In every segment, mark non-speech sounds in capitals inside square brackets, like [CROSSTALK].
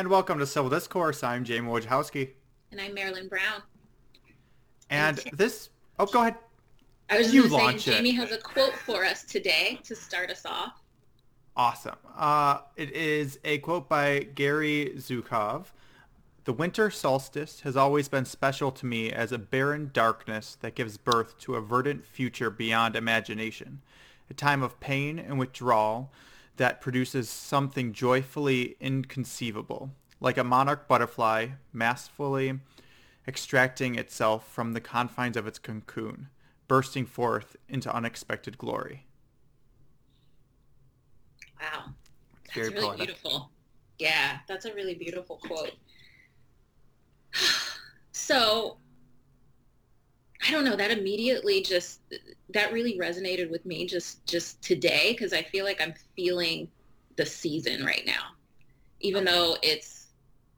And welcome to Civil Discourse. I'm Jamie Wojciechowski. And I'm Marilyn Brown. And this, oh, go ahead. I was You just it. Jamie has a quote for us today to start us off. Awesome. Uh, it is a quote by Gary Zukav. The winter solstice has always been special to me as a barren darkness that gives birth to a verdant future beyond imagination, a time of pain and withdrawal that produces something joyfully inconceivable, like a monarch butterfly masterfully extracting itself from the confines of its cocoon, bursting forth into unexpected glory. Wow. That's Very really poetic. beautiful. Yeah, that's a really beautiful quote. [SIGHS] So, I don't know, that immediately just that really resonated with me just just today because I feel like I'm feeling the season right now. Even though it's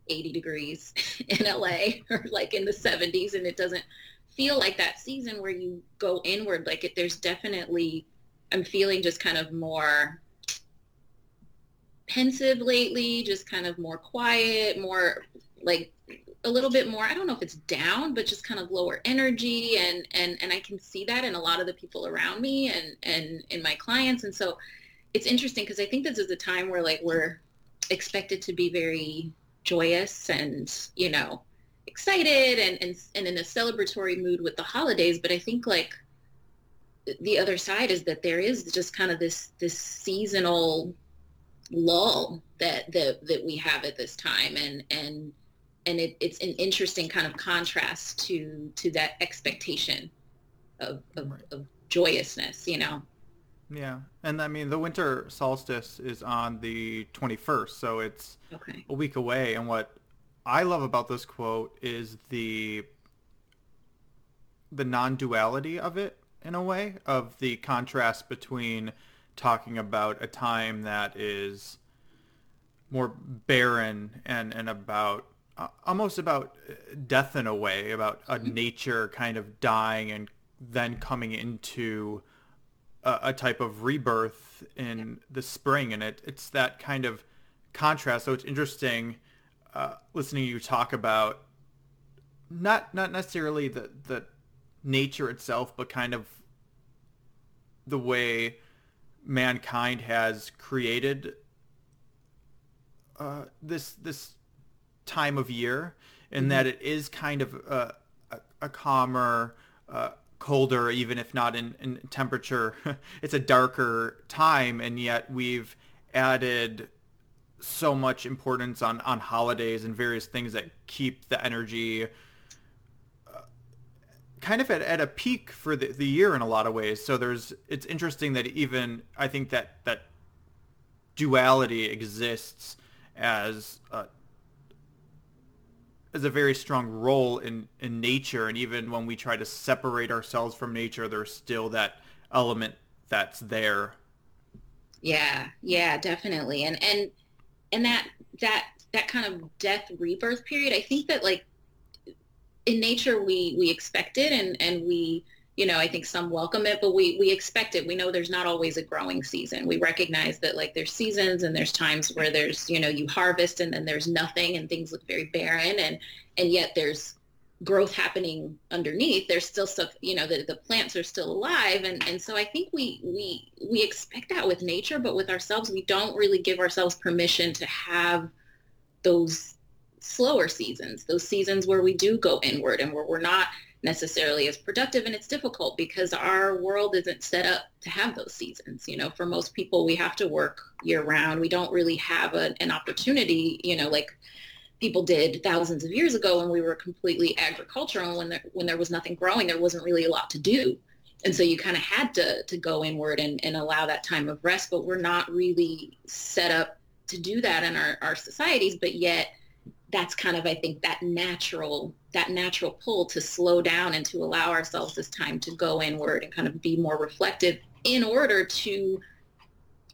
80 degrees [LAUGHS] in LA or like in the 70s and it doesn't feel like that season where you go inward like it there's definitely I'm feeling just kind of more pensive lately, just kind of more quiet, more like a little bit more, I don't know if it's down, but just kind of lower energy and and and I can see that in a lot of the people around me and and in my clients. And so it's interesting because I think this is a time where like we're expected to be very joyous and, you know, excited and and, and in a celebratory mood with the holidays, but I think like the other side is that there is just kind of this this seasonal lull that that that we have at this time. And and and it, it's an interesting kind of contrast to to that expectation of of, Right. of joyousness you know Yeah, and I mean the winter solstice is on the 21st, so it's okay a week away. And what I love about this quote is the the non-duality of it in a way, of the contrast between talking about a time that is more barren and and about almost about uh, death in a way, about a nature kind of dying and then coming into a, a type of rebirth in the spring, and it it's that kind of contrast. So it's interesting uh, listening to you talk about not not necessarily the the nature itself, but kind of the way mankind has created uh, this this time of year, in that it is kind of a, a, a calmer, uh, colder, even if not in, in temperature. [LAUGHS] it's a darker time, and yet we've added so much importance on, on holidays and various things that keep the energy uh, kind of at, at a peak for the, the year in a lot of ways. So there's it's interesting that even I think that that duality exists as a, as a very strong role in, in nature and even when we try to separate ourselves from nature there's still that element that's there. Yeah yeah definitely and and and that that that kind of death rebirth period i think that like in nature we we expect it and and we you know i think some welcome it but we we expect it. We know there's not always a growing season. We recognize that like there's seasons and there's times where there's you know you harvest and then there's nothing and things look very barren and and yet there's growth happening underneath. There's still stuff you know the, the plants are still alive. And and so i think we we we expect that with nature but with ourselves we don't really give ourselves permission to have those slower seasons those seasons where we do go inward and where we're not necessarily as productive and it's difficult because our world isn't set up to have those seasons you know? For most people we have to work year round we don't really have a, an opportunity you know like people did thousands of years ago when we were completely agricultural when there when there was nothing growing there wasn't really a lot to do. And so you kind of had to to go inward and, and allow that time of rest but we're not really set up to do that in our, our societies but yet that's kind of i think that natural that natural pull to slow down and to allow ourselves this time to go inward and kind of be more reflective in order to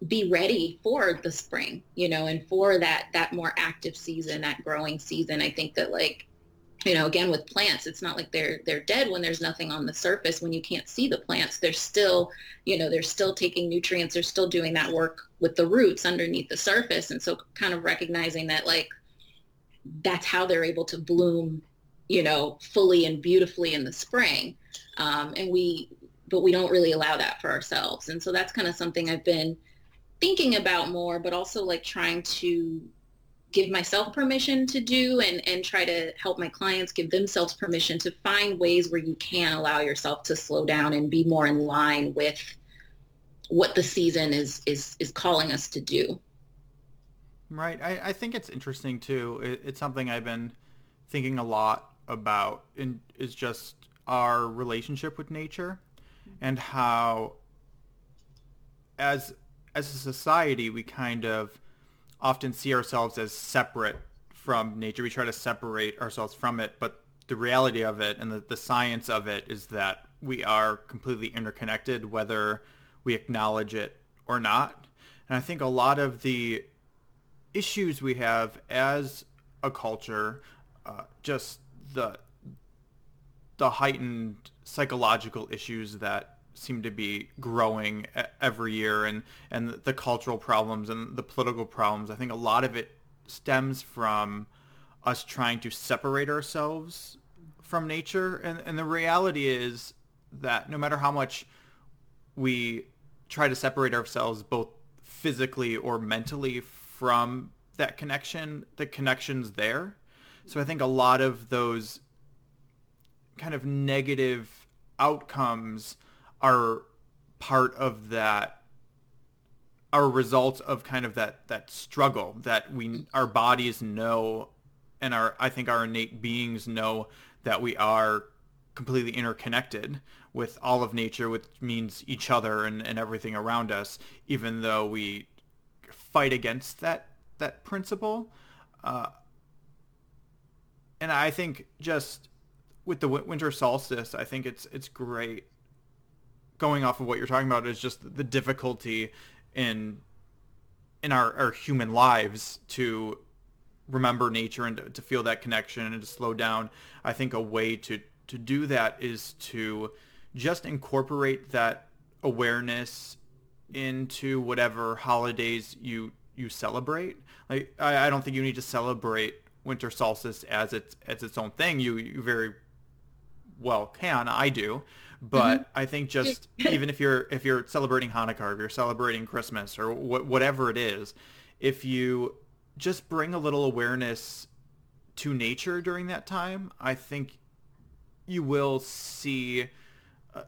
be ready for the spring you know and for that that more active season that growing season. I think that like you know again with plants it's not like they're they're dead when there's nothing on the surface. When you can't see the plants they're still you know they're still taking nutrients. They're still doing that work with the roots underneath the surface. And so kind of recognizing that like that's how they're able to bloom, you know, fully and beautifully in the spring. Um, and we, but we don't really allow that for ourselves. And so that's kind of something I've been thinking about more, but also like trying to give myself permission to do and, and try to help my clients give themselves permission to find ways where you can allow yourself to slow down and be more in line with what the season is is is calling us to do. Right. I, I think it's interesting too. It, it's something I've been thinking a lot about is just our relationship with nature and how as as a society we kind of often see ourselves as separate from nature. We try to separate ourselves from it, but the reality of it and the, the science of it is that we are completely interconnected whether we acknowledge it or not. And I think a lot of the issues we have as a culture, uh, just the the heightened psychological issues that seem to be growing every year and and the cultural problems and the political problems i think a lot of it stems from us trying to separate ourselves from nature. And and the reality is that no matter how much we try to separate ourselves both physically or mentally from that connection, the connection's there. So I think a lot of those kind of negative outcomes are part of that are a result of kind of that that struggle that we our bodies know and our I think our innate beings know that we are completely interconnected with all of nature, which means each other and, and everything around us, even though we fight against that that principle. Uh, and I think just with the winter solstice, I think it's it's great. Going off of what you're talking about is just the difficulty in in our, our human lives to remember nature and to, to feel that connection and to slow down. I think a way to to do that is to just incorporate that awareness into whatever holidays you you celebrate. Like I, I don't think you need to celebrate winter solstice as its as its own thing. You you very well can. I do. But mm-hmm. I think just [LAUGHS] even if you're if you're celebrating Hanukkah or if you're celebrating Christmas or wh- whatever it is, if you just bring a little awareness to nature during that time, I think you will see a,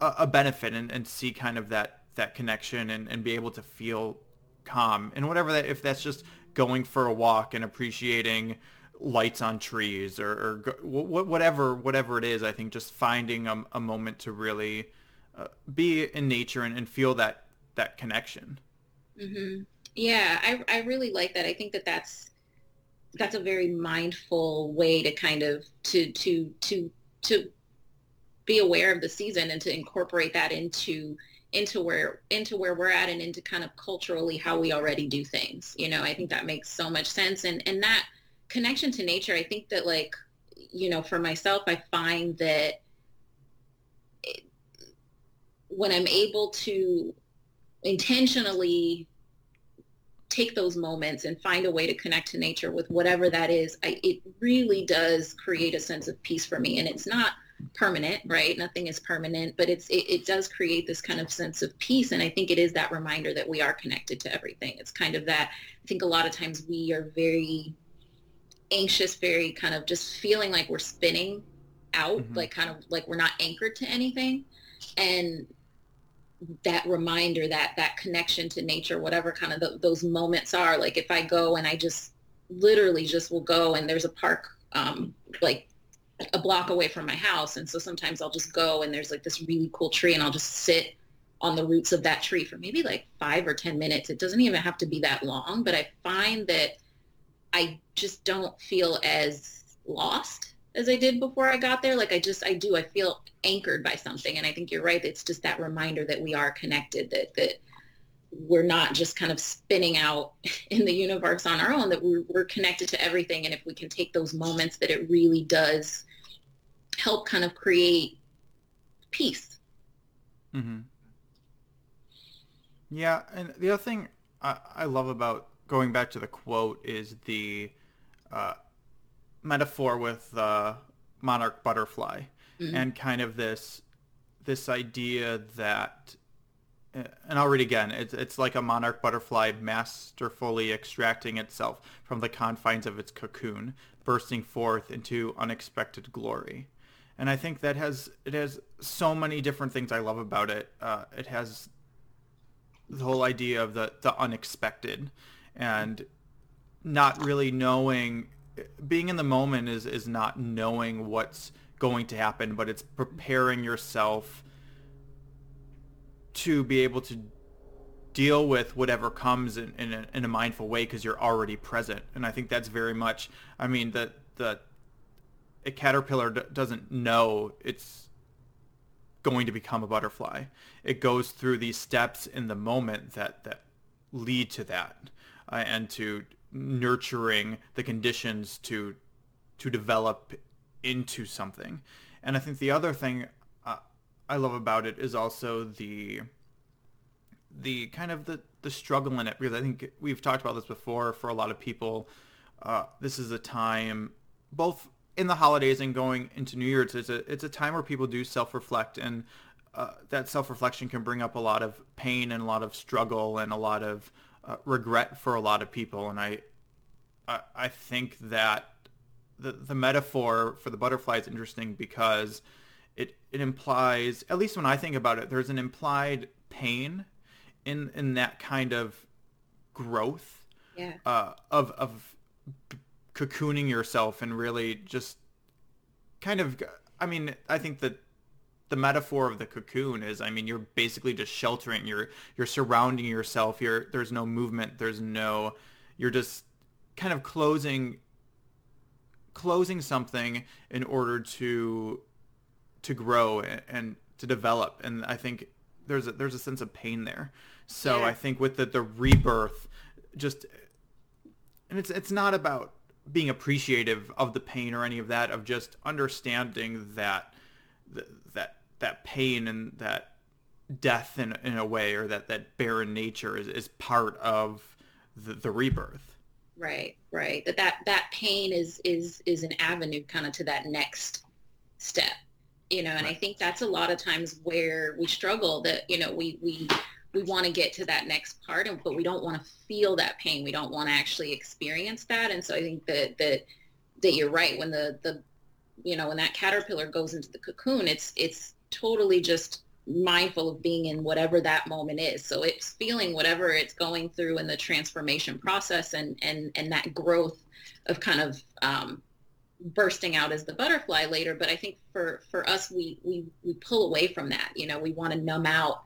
a benefit and, and see kind of that that connection and, and be able to feel calm. And whatever that if that's just going for a walk and appreciating lights on trees or, or whatever whatever it is i think just finding a, a moment to really uh, be in nature and, and, feel that that connection. Mm-hmm. yeah I, I really like that. I think that that's that's a very mindful way to kind of to to to to be aware of the season and to incorporate that into into where into where we're at and into kind of culturally how we already do things you know i think that makes so much sense and and that connection to nature i think that like you know for myself i find that it, when i'm able to intentionally take those moments and find a way to connect to nature with whatever that is, I, it really does create a sense of peace for me. And it's not permanent, right? Nothing is permanent, but it's it, it does create this kind of sense of peace. And I think it is that reminder that we are connected to everything. It's kind of that. I think a lot of times we are very anxious, very kind of just feeling like we're spinning out, mm-hmm. like kind of like we're not anchored to anything. And that reminder that that connection to nature whatever kind of the, those moments are like if i go and i just literally just will go and there's a park um, like a block away from my house and so sometimes i'll just go and there's like this really cool tree and i'll just sit on the roots of that tree for maybe like five or ten minutes it doesn't even have to be that long but i find that i just don't feel as lost as I did before I got there. Like I just, I do, I feel anchored by something. And I think you're right. It's just that reminder that we are connected, that, that we're not just kind of spinning out [LAUGHS] in the universe on our own, that we're, we're connected to everything. And if we can take those moments that it really does help kind of create peace. Mm-hmm. Yeah. And the other thing I, I love about going back to the quote is the, uh, metaphor with the monarch butterfly Mhm. and kind of this this idea that and I'll read again. It's it's like a monarch butterfly masterfully extracting itself from the confines of its cocoon, bursting forth into unexpected glory. And I think that has it has so many different things I love about it. Uh, it has the whole idea of the the unexpected, and not really knowing being in the moment is is not knowing what's going to happen, but it's preparing yourself to be able to deal with whatever comes in, in, a, in a mindful way because you're already present. And I think that's very much, I mean, that the a caterpillar d- doesn't know it's going to become a butterfly. It goes through these steps in the moment that, that lead to that uh, and to nurturing the conditions to to develop into something. And I think the other thing uh, I love about it is also the the kind of the the struggle in it because I think we've talked about this before for a lot of people. Uh, this is a time both in the holidays and going into New Year's. It's a it's a time where people do self reflect and uh, that self reflection can bring up a lot of pain and a lot of struggle and a lot of uh, regret for a lot of people. And I I, I think that the the metaphor for the butterfly is interesting because it it implies at least when I think about it, there's an implied pain in in that kind of growth Yeah. uh, of of cocooning yourself and really just kind of I mean I think that the metaphor of the cocoon is I mean you're basically just sheltering you're you're surrounding yourself you're there's no movement there's no you're just kind of closing closing something in order to to grow and, and to develop and I think there's a, there's a sense of pain there so Yeah. I think with the, the rebirth just and it's it's not about being appreciative of the pain or any of that of just understanding that that that pain and that death in, in a way or that that barren nature is, is part of the, the rebirth Right, right. That that that pain is is is an avenue kind of to that next step. You know, and I think that's a lot of times where we struggle that, you know, we we we want to get to that next part and but we don't want to feel that pain. We don't want to actually experience that. And so I think that that that you're right when the the you know, when that caterpillar goes into the cocoon, it's it's totally just mindful of being in whatever that moment is. So it's feeling whatever it's going through in the transformation process and and and that growth of kind of um, bursting out as the butterfly later. But I think for for us, we we we pull away from that. You know, we want to numb out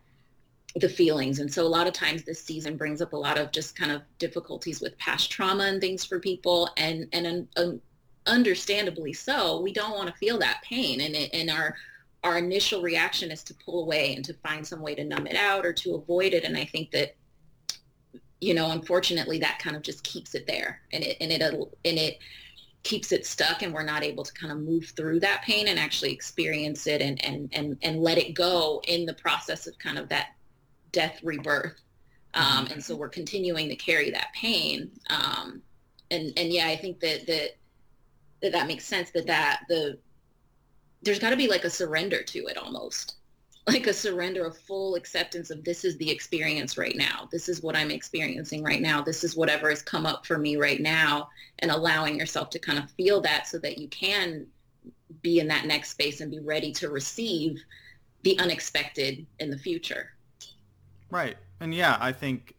the feelings, and so a lot of times this season brings up a lot of just kind of difficulties with past trauma and things for people, and and understandably so. We don't want to feel that pain, and and our our initial reaction is to pull away and to find some way to numb it out or to avoid it. And I think that, you know, unfortunately, that kind of just keeps it there, and it and it and it keeps it stuck, and we're not able to kind of move through that pain and actually experience it and and and and let it go in the process of kind of that death rebirth. Um, and so we're continuing to carry that pain. Um, and and yeah, I think that that that, that makes sense. That that the there's got to be like a surrender to it almost like a surrender of full acceptance of this is the experience right now this is what i'm experiencing right now this is whatever has come up for me right now and allowing yourself to kind of feel that so that you can be in that next space and be ready to receive the unexpected in the future Right. And yeah, I think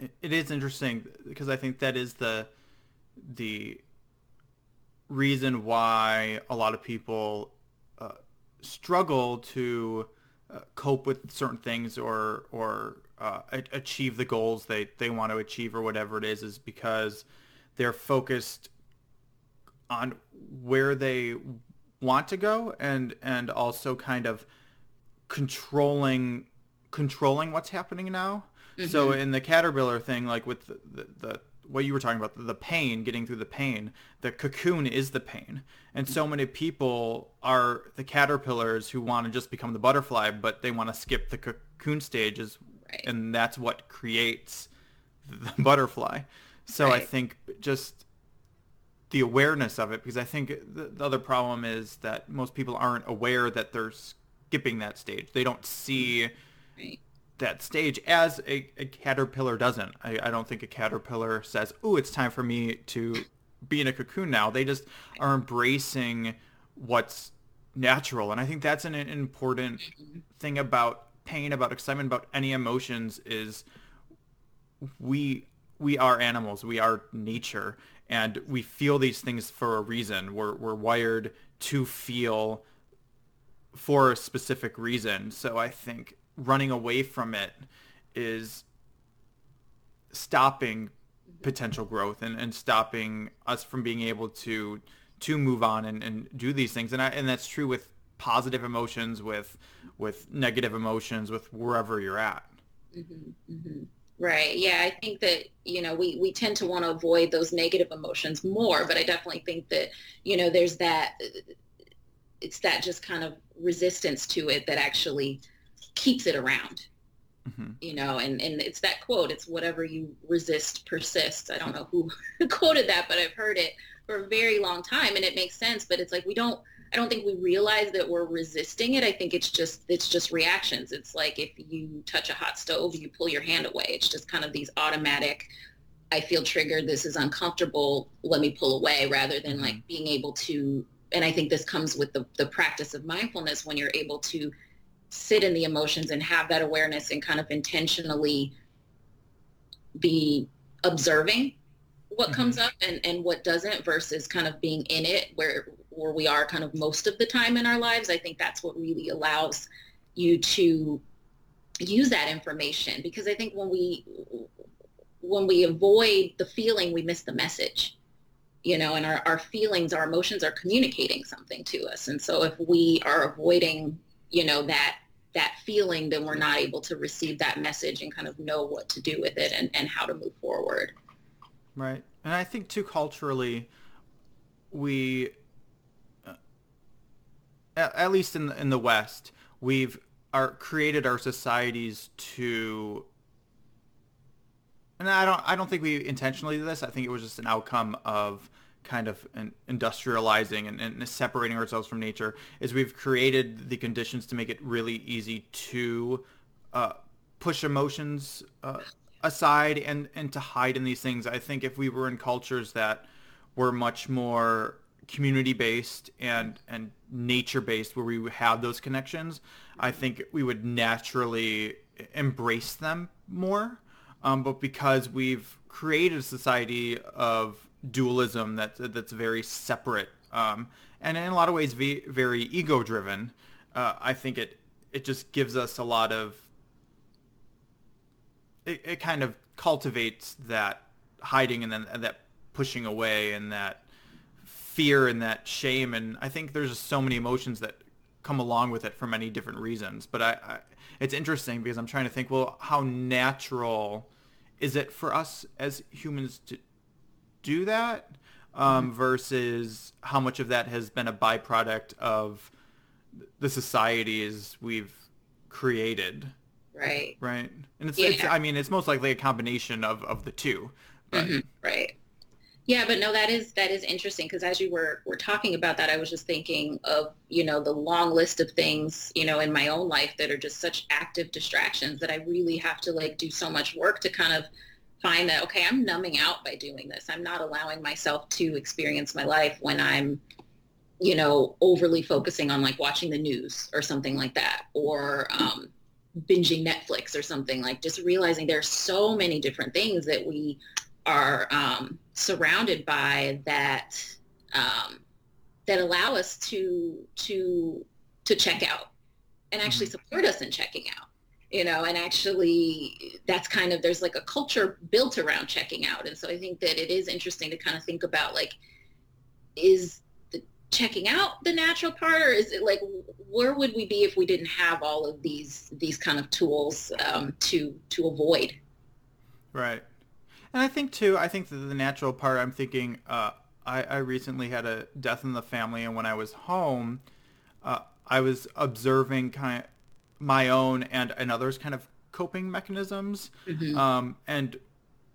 it- is interesting because I think that is the the reason why a lot of people uh, struggle to uh, cope with certain things or or uh, achieve the goals they, they want to achieve or whatever it is is because they're focused on where they want to go and and also kind of controlling controlling what's happening now. So mm-hmm. in the caterpillar thing, like with the, the, the what you were talking about, the pain, getting through the pain, the cocoon is the pain. And so many people are the caterpillars who want to just become the butterfly, but they want to skip the cocoon stages. Right. And that's what creates the [LAUGHS] butterfly. So I think just the awareness of it because I think the, the other problem is that most people aren't aware that they're skipping that stage. They don't see mm-hmm. That stage as a, a caterpillar doesn't. I, I don't think a caterpillar says, "Oh, it's time for me to be in a cocoon now." They just are embracing what's natural, and I think that's an, an important thing about pain, about excitement, about any emotions is we we are animals. We are nature, and we feel these things for a reason. We're we're wired to feel for a specific reason. So I think running away from it is stopping potential growth and, and stopping us from being able to to move on and, and do these things. And I, and that's true with positive emotions, with with negative emotions, with wherever you're at. Mm-hmm, mm-hmm. Right. Yeah, I think that, you know, we, we tend to want to avoid those negative emotions more, but I definitely think that, you know, there's that, it's that just kind of resistance to it that actually keeps it around, hmm you know, and, and it's that quote, it's whatever you resist persists. I don't know who [LAUGHS] quoted that, but I've heard it for a very long time and it makes sense, but it's like, we don't, I don't think we realize that we're resisting it. I think it's just it's just reactions. It's like if you touch a hot stove, you pull your hand away. It's just kind of these automatic I feel triggered, this is uncomfortable, let me pull away rather than like being able to and I think this comes with the, the practice of mindfulness when you're able to sit in the emotions and have that awareness and kind of intentionally be observing what Mhm. comes up and, and what doesn't versus kind of being in it where where we are kind of most of the time in our lives. I think that's what really allows you to use that information because I think when we when we avoid the feeling, we miss the message. You know, and our, our feelings, our emotions are communicating something to us. And so if we are avoiding, you know, that that feeling, then we're not able to receive that message and kind of know what to do with it and, and how to move forward. Right. And I think too culturally, we, uh, at, at least in the, in the West, we've our created our societies to. And I don't I don't think we intentionally did this. I think it was just an outcome of kind of industrializing and, and separating ourselves from nature. Is we've created the conditions to make it really easy to uh, push emotions uh, aside and and to hide in these things. I think if we were in cultures that were much more community based and and nature based where we have those connections, I think we would naturally embrace them more. Um, but because we've created a society of dualism that that's very separate um, and in a lot of ways very ego driven, uh, I think it it just gives us a lot of it, it kind of cultivates that hiding and then that pushing away and that fear and that shame and I think there's just so many emotions that come along with it for many different reasons but I, I it's interesting because I'm trying to think well how natural is it for us as humans to do that um, versus how much of that has been a byproduct of the societies we've created Right. right? And it's, it's Yeah. I mean, it's most likely a combination of, of the two. But Mhm, Right. Yeah, but no, that is that is interesting because as you were were talking about that, I was just thinking of you know the long list of things you know in my own life that are just such active distractions that I really have to like do so much work to kind of find that okay, I'm numbing out by doing this. I'm not allowing myself to experience my life when I'm you know overly focusing on like watching the news or something like that or um, binging Netflix or something. Like just realizing there's so many different things that we are um, surrounded by that um, that allow us to to to check out and actually support us in checking out you know and actually that's kind of there's like a culture built around checking out and so i think that it is interesting to kind of think about like is the checking out the natural part or is it like where would we be if we didn't have all of these these kind of tools um, to to avoid right. And I think too, I think that the natural part, I'm thinking, uh, I, I recently had a death in the family, and when I was home, uh, I was observing kind of my own and, and others kind of coping mechanisms. Mhm. Um, and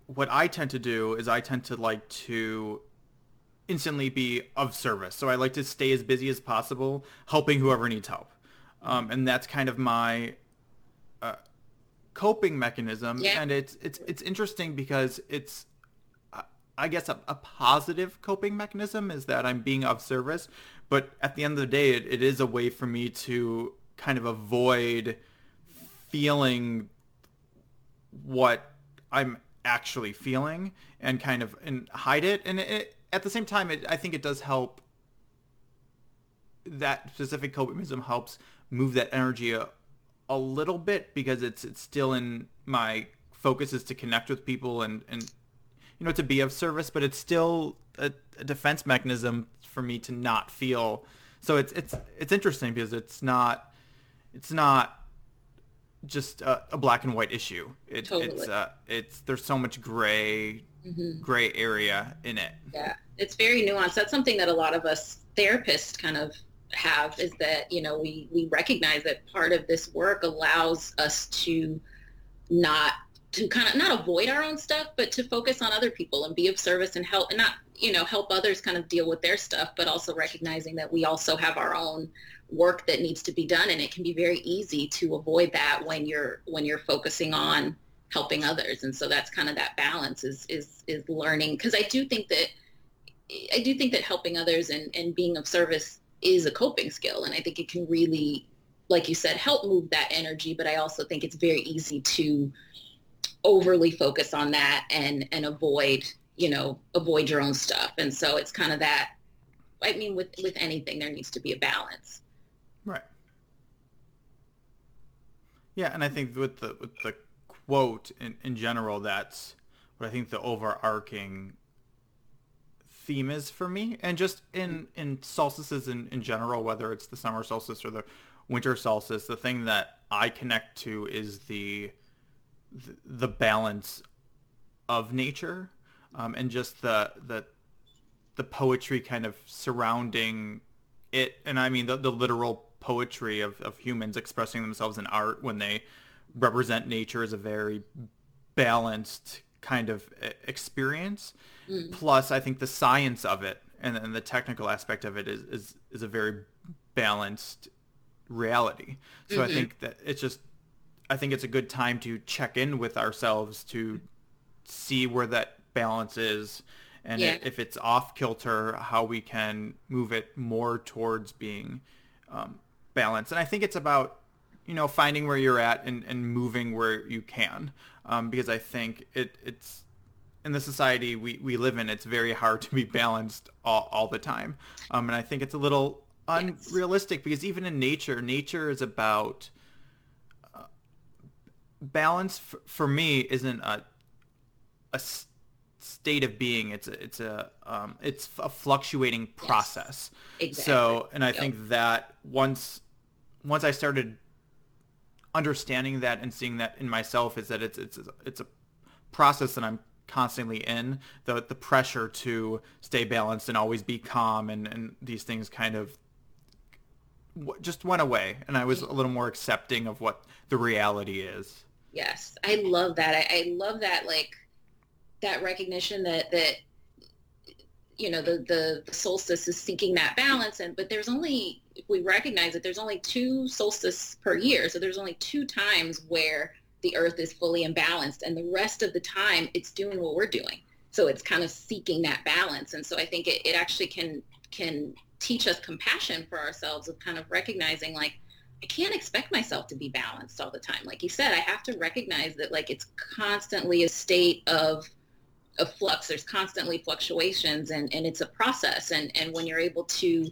what I tend to do is I tend to like to instantly be of service. So I like to stay as busy as possible, helping whoever needs help. Um, and that's kind of my uh, coping mechanism. Yeah. And it's it's it's interesting because it's uh, I guess a, a positive coping mechanism is that I'm being of service, but at the end of the day, it, it is a way for me to kind of avoid feeling what I'm actually feeling and kind of and hide it. And it, at the same time, it, I think it does help. That specific coping helps move that energy a, a little bit because it's it's still in my focus is to connect with people and and you know to be of service, but it's still a, a defense mechanism for me to not feel. So it's it's it's interesting because it's not it's not just a, a black and white issue. It, Totally. It's uh, it's there's so much gray Mhm. gray area in it. Yeah, it's very nuanced. That's something that a lot of us therapists kind of have is that, you know, we, we recognize that part of this work allows us to not to kind of not avoid our own stuff, but to focus on other people and be of service and help and not, you know, help others kind of deal with their stuff, but also recognizing that we also have our own work that needs to be done. And it can be very easy to avoid that when you're when you're focusing on helping others. And so that's kind of that balance is is is learning because i do think that i do think that helping others and and being of service is a coping skill. And i think it can really like you said help move that energy but i also think it's very easy to overly focus on that and and avoid you know avoid your own stuff. And so it's kind of that i mean with with anything there needs to be a balance Right. Yeah, and I think with the with the quote in, in general, that's what I think the overarching theme is for me. And just in in solstices in, in general, whether it's the summer solstice or the winter solstice, the thing that I connect to is the the, balance of nature um, and just the the the poetry kind of surrounding it and i mean the, the literal poetry of, of humans expressing themselves in art when they represent nature as a very balanced kind of experience Mm. plus i think the science of it and, and the technical aspect of it is, is is a very balanced reality so i Mhm. think that it's just i think it's a good time to check in with ourselves to see where that balance is and Yeah. if it's off kilter how we can move it more towards being um, balanced and i think it's about you know finding where you're at and, and moving where you can. Um, because i think it it's in the society we, we live in it's very hard to be balanced all, all the time. Um, and i think it's a little Yes. unrealistic because even in nature nature is about uh, balance f- for me isn't a a state of being it's a, it's a um, it's a fluctuating process. Exactly. so and i Yep. think that once once i started understanding that and seeing that in myself is that it's it's it's a process that i'm constantly in the the pressure to stay balanced and always be calm and and these things kind of w- just went away. And i was a little more accepting of what the reality is. Yes, I love that. I, I love that like that recognition that that you know the, the solstice is seeking that balance. And but there's only we recognize that there's only two solstices per year so there's only two times where the earth is fully imbalanced and the rest of the time it's doing what we're doing. So it's kind of seeking that balance. And so i think it, it actually can can teach us compassion for ourselves of kind of recognizing like I can't expect myself to be balanced all the time. Like you said, I have to recognize that like it's constantly a state of of flux. There's constantly fluctuations and, and it's a process. And, and when you're able to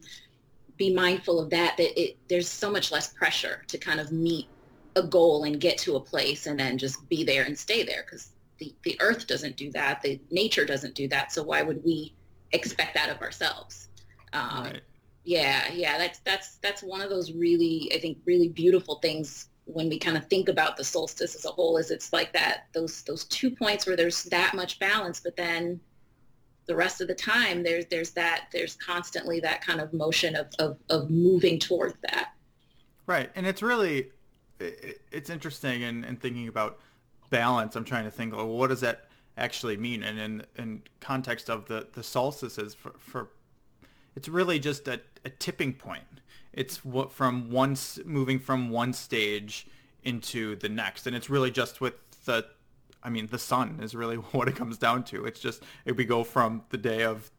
be mindful of that, that it there's so much less pressure to kind of meet a goal and get to a place and then just be there and stay there because the, the earth doesn't do that. The nature doesn't do that. So why would we expect that of ourselves? Um, right yeah, yeah, that's that's that's one of those really, I think, really beautiful things when we kind of think about the solstice as a whole. Is it's like that those those two points where there's that much balance, but then the rest of the time there's there's that there's constantly that kind of motion of of, of moving towards that. Right, and it's really it's interesting in, in thinking about balance. I'm trying to think, well, what does that actually mean and in, in context of the, the solstices for, for it's really just a, a tipping point. It's what from once moving from one stage into the next, and it's really just with the, I mean, the sun is really [LAUGHS] what it comes down to. It's just if we go from the day of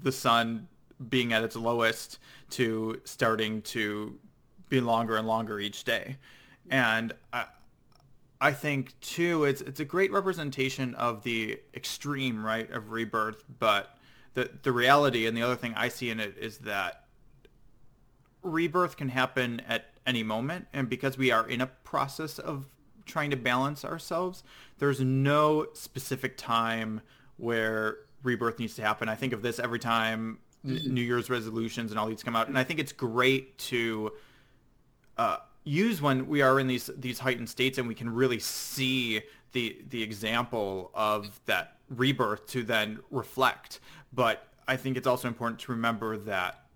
the sun being at its lowest to starting to be longer and longer each day, and I, I think too, it's it's a great representation of the extreme right of rebirth, but the the reality and the other thing I see in it is that rebirth can happen at any moment and because we are in a process of trying to balance ourselves there's no specific time where rebirth needs to happen i think of this every time mm-hmm. new year's resolutions and all these come out and i think it's great to uh, use when we are in these these heightened states and we can really see the the example of that rebirth to then reflect but I think it's also important to remember that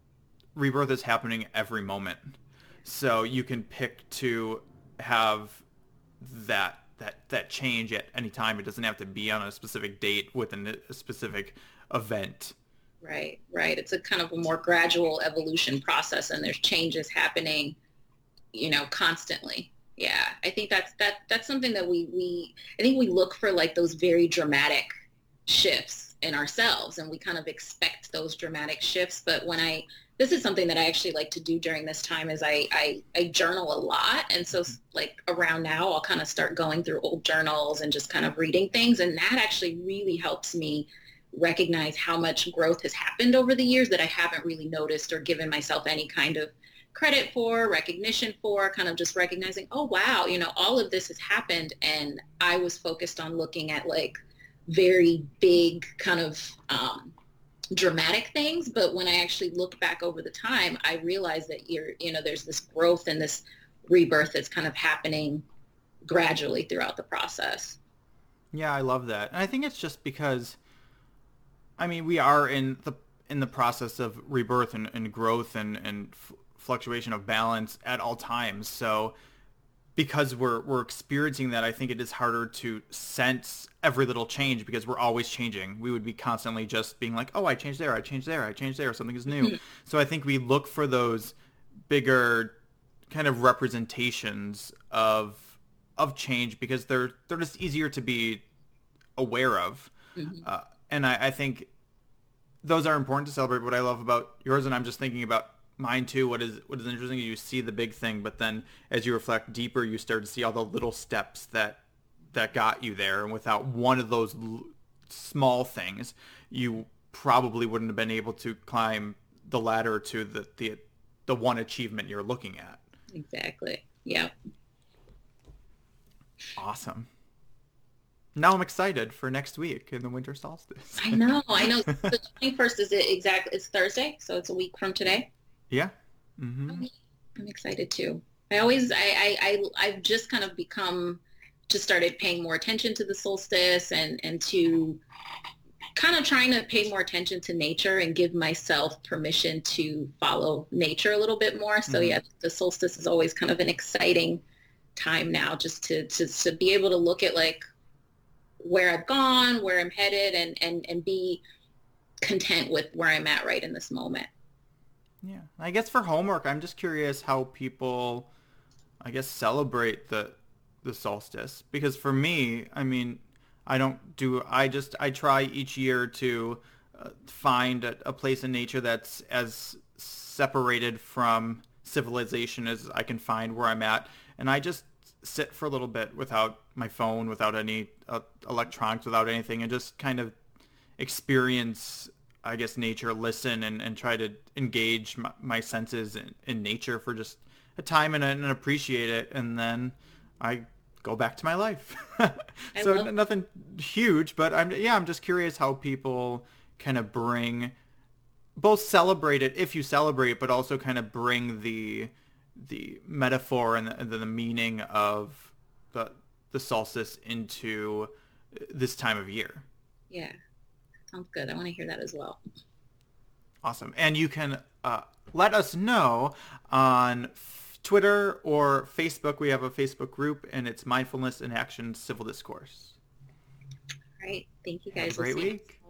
rebirth is happening every moment. So you can pick to have that that that change at any time. It doesn't have to be on a specific date within a specific event. Right, right. It's a kind of a more gradual evolution process and there's changes happening, you know, constantly. Yeah. I think that's that that's something that we we I think we look for like those very dramatic shifts in ourselves and we kind of expect those dramatic shifts but when i this is something that i actually like to do during this time is i i, I journal a lot. And so like around now i'll kind of start going through old journals and just kind of reading things. And that actually really helps me recognize how much growth has happened over the years that i haven't really noticed or given myself any kind of credit for recognition for kind of just recognizing oh wow you know all of this has happened. And i was focused on looking at like very big kind of um, dramatic things but when i actually look back over the time i realize that you're you know there's this growth and this rebirth that's kind of happening gradually throughout the process. Yeah i love that. And i think it's just because i mean we are in the in the process of rebirth and, and growth and and f- fluctuation of balance at all times. So because we're we're experiencing that, I think it is harder to sense every little change because we're always changing. We would be constantly just being like, "Oh, I changed there, I changed there, I changed there, something is new." Mm-hmm. so I think we look for those bigger kind of representations of of change because they're they're just easier to be aware of. Mm-hmm. Uh, and I, I think those are important to celebrate. What I love about yours, and I'm just thinking about mine too. What is what is interesting is you see the big thing, but then as you reflect deeper, you start to see all the little steps that that got you there. And without one of those l- small things, you probably wouldn't have been able to climb the ladder to the the the one achievement you're looking at. Exactly. Yeah. Awesome. Now I'm excited for next week in the winter solstice. I know, I know. [LAUGHS] The 21st is it exactly? It's Thursday, so it's a week from today. Yeah. Mm-hmm. I'm excited too. I always, I, I, I, I've just kind of become, just started paying more attention to the solstice and, and to kind of trying to pay more attention to nature and give myself permission to follow nature a little bit more. So mm-hmm. yeah, the solstice is always kind of an exciting time now just to, to, to be able to look at like where I've gone, where I'm headed and, and, and be content with where I'm at right in this moment. Yeah, I guess for homework, I'm just curious how people, I guess, celebrate the the solstice because for me, I mean, I don't do. I just I try each year to uh, find a, a place in nature that's as separated from civilization as I can find where I'm at, and I just sit for a little bit without my phone, without any uh, electronics, without anything, and just kind of experience I guess nature, listen and, and try to engage my, my senses in, in, nature for just a time and, and appreciate it. And then I go back to my life. [LAUGHS] so love- nothing huge, but I'm, yeah, I'm just curious how people kind of bring both celebrate it if you celebrate, but also kind of bring the, the metaphor and the, the meaning of the, the solstice into this time of year. Yeah. Sounds good. I want to hear that as well. Awesome. And you can uh, let us know on Twitter or Facebook. We have a Facebook group, and it's Mindfulness in Action Civil Discourse. All right. Thank you Have a guys. great We'll see you week.